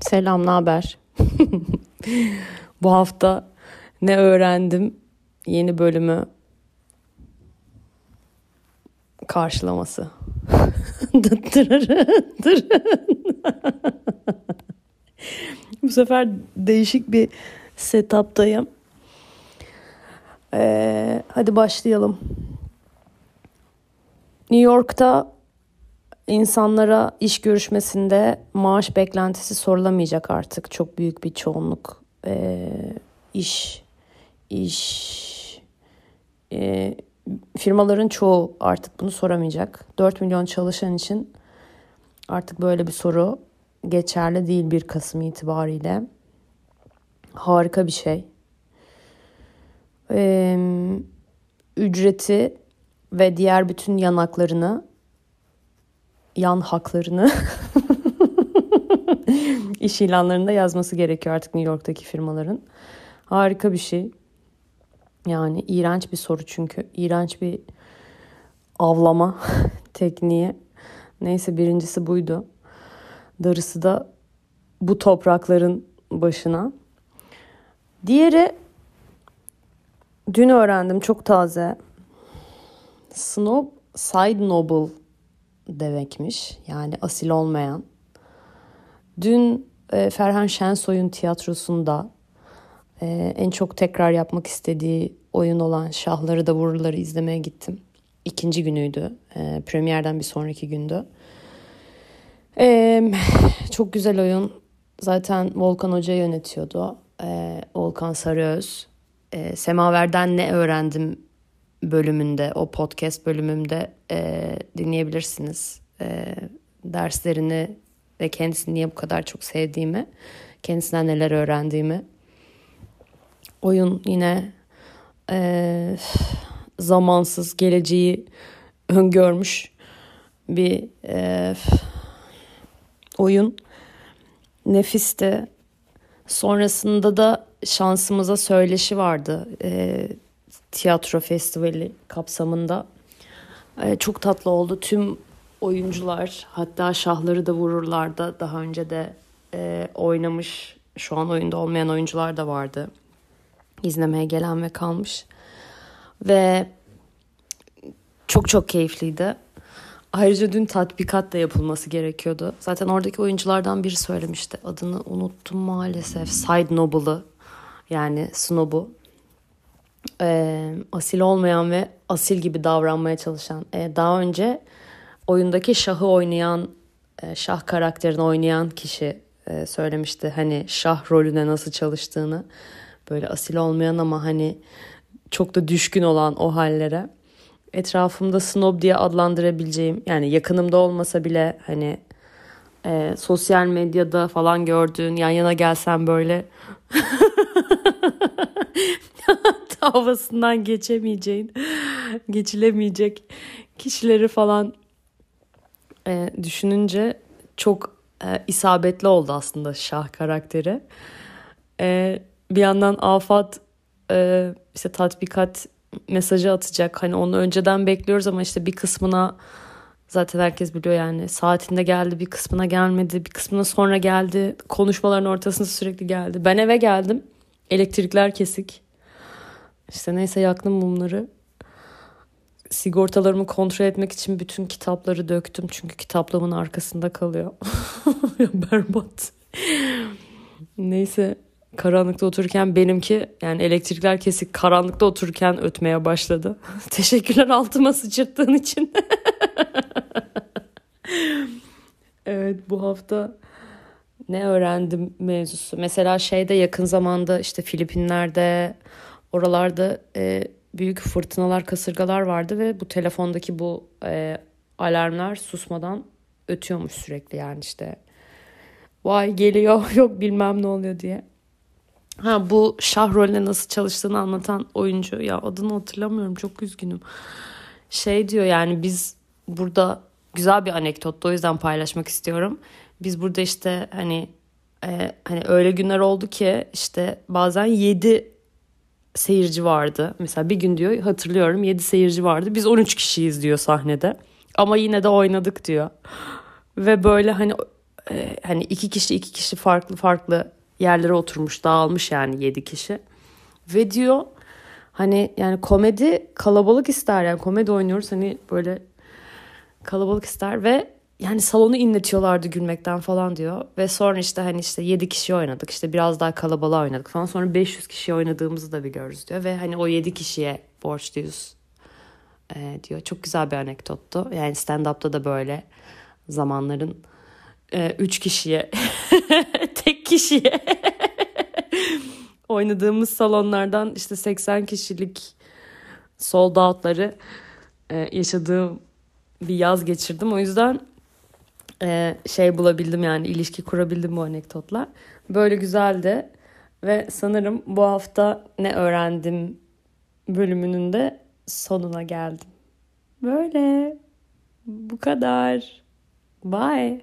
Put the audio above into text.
Selam, ne haber? Bu hafta ne öğrendim? Yeni bölümü karşılaması. Bu sefer değişik bir setup'tayım. Ee, hadi başlayalım. New York'ta insanlara iş görüşmesinde maaş beklentisi sorulamayacak artık. Çok büyük bir çoğunluk e, iş iş e, firmaların çoğu artık bunu soramayacak. 4 milyon çalışan için artık böyle bir soru geçerli değil 1 Kasım itibariyle. Harika bir şey. Ee, ücreti ve diğer bütün yanaklarını, yan haklarını iş ilanlarında yazması gerekiyor artık New York'taki firmaların. Harika bir şey. Yani iğrenç bir soru çünkü. iğrenç bir avlama tekniği. Neyse birincisi buydu. Darısı da bu toprakların başına. Diğeri dün öğrendim çok taze. Snob side noble demekmiş. Yani asil olmayan. Dün e, Ferhan Şensoy'un tiyatrosunda e, en çok tekrar yapmak istediği oyun olan Şahları da Vururları izlemeye gittim. İkinci günüydü. E, premierden bir sonraki gündü. E, çok güzel oyun. Zaten Volkan Hoca yönetiyordu. E, Volkan Sarıöz. E, Semaver'den ne öğrendim bölümünde, o podcast bölümümde e, dinleyebilirsiniz. E, derslerini ve kendisini niye bu kadar çok sevdiğimi, kendisinden neler öğrendiğimi. Oyun yine e, zamansız geleceği öngörmüş bir e, oyun. Nefisti. Sonrasında da şansımıza söyleşi vardı. E, tiyatro festivali kapsamında. E, çok tatlı oldu. Tüm oyuncular hatta şahları da vururlar da daha önce de e, oynamış şu an oyunda olmayan oyuncular da vardı. İzlemeye gelen ve kalmış. Ve çok çok keyifliydi. Ayrıca dün tatbikat da yapılması gerekiyordu. Zaten oradaki oyunculardan biri söylemişti. Adını unuttum maalesef. Side Noble'ı yani Snob'u. Ee, asil olmayan ve asil gibi davranmaya çalışan. Ee, daha önce oyundaki şahı oynayan, e, şah karakterini oynayan kişi e, söylemişti. Hani şah rolüne nasıl çalıştığını. Böyle asil olmayan ama hani çok da düşkün olan o hallere. Etrafımda snob diye adlandırabileceğim yani yakınımda olmasa bile hani e, sosyal medyada falan gördüğün yan yana gelsen böyle havasından geçemeyeceğin, geçilemeyecek kişileri falan e, düşününce çok e, isabetli oldu aslında Şah karakteri. E, bir yandan Afat e, işte tatbikat mesajı atacak. Hani onu önceden bekliyoruz ama işte bir kısmına zaten herkes biliyor yani. Saatinde geldi bir kısmına gelmedi bir kısmına sonra geldi. Konuşmaların ortasında sürekli geldi. Ben eve geldim. Elektrikler kesik. İşte neyse yaktım mumları. Sigortalarımı kontrol etmek için bütün kitapları döktüm. Çünkü kitaplığımın arkasında kalıyor. Berbat. Neyse karanlıkta otururken benimki yani elektrikler kesik karanlıkta otururken ötmeye başladı. Teşekkürler altıma sıçırttığın için. evet bu hafta ne öğrendim mevzusu. Mesela şeyde yakın zamanda işte Filipinler'de oralarda e, büyük fırtınalar, kasırgalar vardı ve bu telefondaki bu e, alarmlar susmadan ötüyormuş sürekli yani işte. Vay geliyor yok bilmem ne oluyor diye. Ha bu şah rolüne nasıl çalıştığını anlatan oyuncu ya adını hatırlamıyorum çok üzgünüm. Şey diyor yani biz burada güzel bir anekdottu o yüzden paylaşmak istiyorum. Biz burada işte hani e, hani öyle günler oldu ki işte bazen 7 seyirci vardı. Mesela bir gün diyor hatırlıyorum 7 seyirci vardı. Biz 13 kişiyiz diyor sahnede. Ama yine de oynadık diyor. Ve böyle hani e, hani iki kişi iki kişi farklı farklı yerlere oturmuş dağılmış yani 7 kişi. Ve diyor hani yani komedi kalabalık ister yani komedi oynuyoruz hani böyle kalabalık ister ve yani salonu inletiyorlardı gülmekten falan diyor. Ve sonra işte hani işte 7 kişi oynadık işte biraz daha kalabalığa oynadık falan. Sonra 500 kişi oynadığımızı da biliyoruz diyor. Ve hani o 7 kişiye borçluyuz e, diyor. Çok güzel bir anekdottu. Yani stand-up'ta da böyle zamanların 3 e, kişiye kişiye oynadığımız salonlardan işte 80 kişilik sold out'ları e, yaşadığım bir yaz geçirdim. O yüzden e, şey bulabildim yani ilişki kurabildim bu anekdotla. Böyle güzeldi ve sanırım bu hafta ne öğrendim bölümünün de sonuna geldim. Böyle bu kadar. Bye.